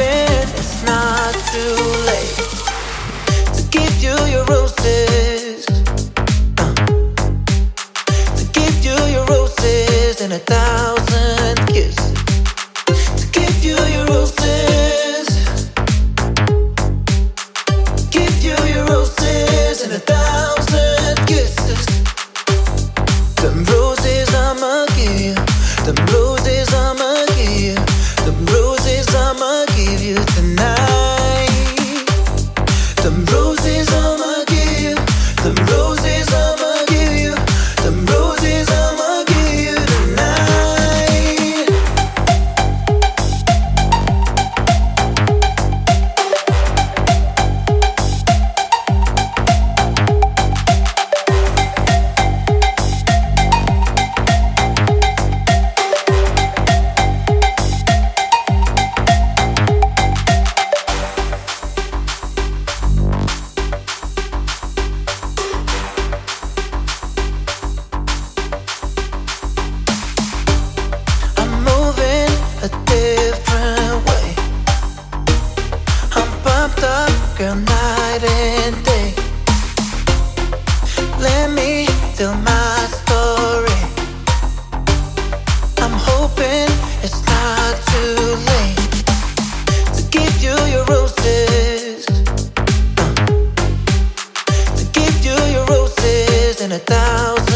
it's not too late to give you your roses. Uh, to give you your roses and a thousand kisses. To give you your roses. Give you your roses and a thousand kisses. Girl, night and day. Let me tell my story. I'm hoping it's not too late to give you your roses. to give you your roses and a thousand.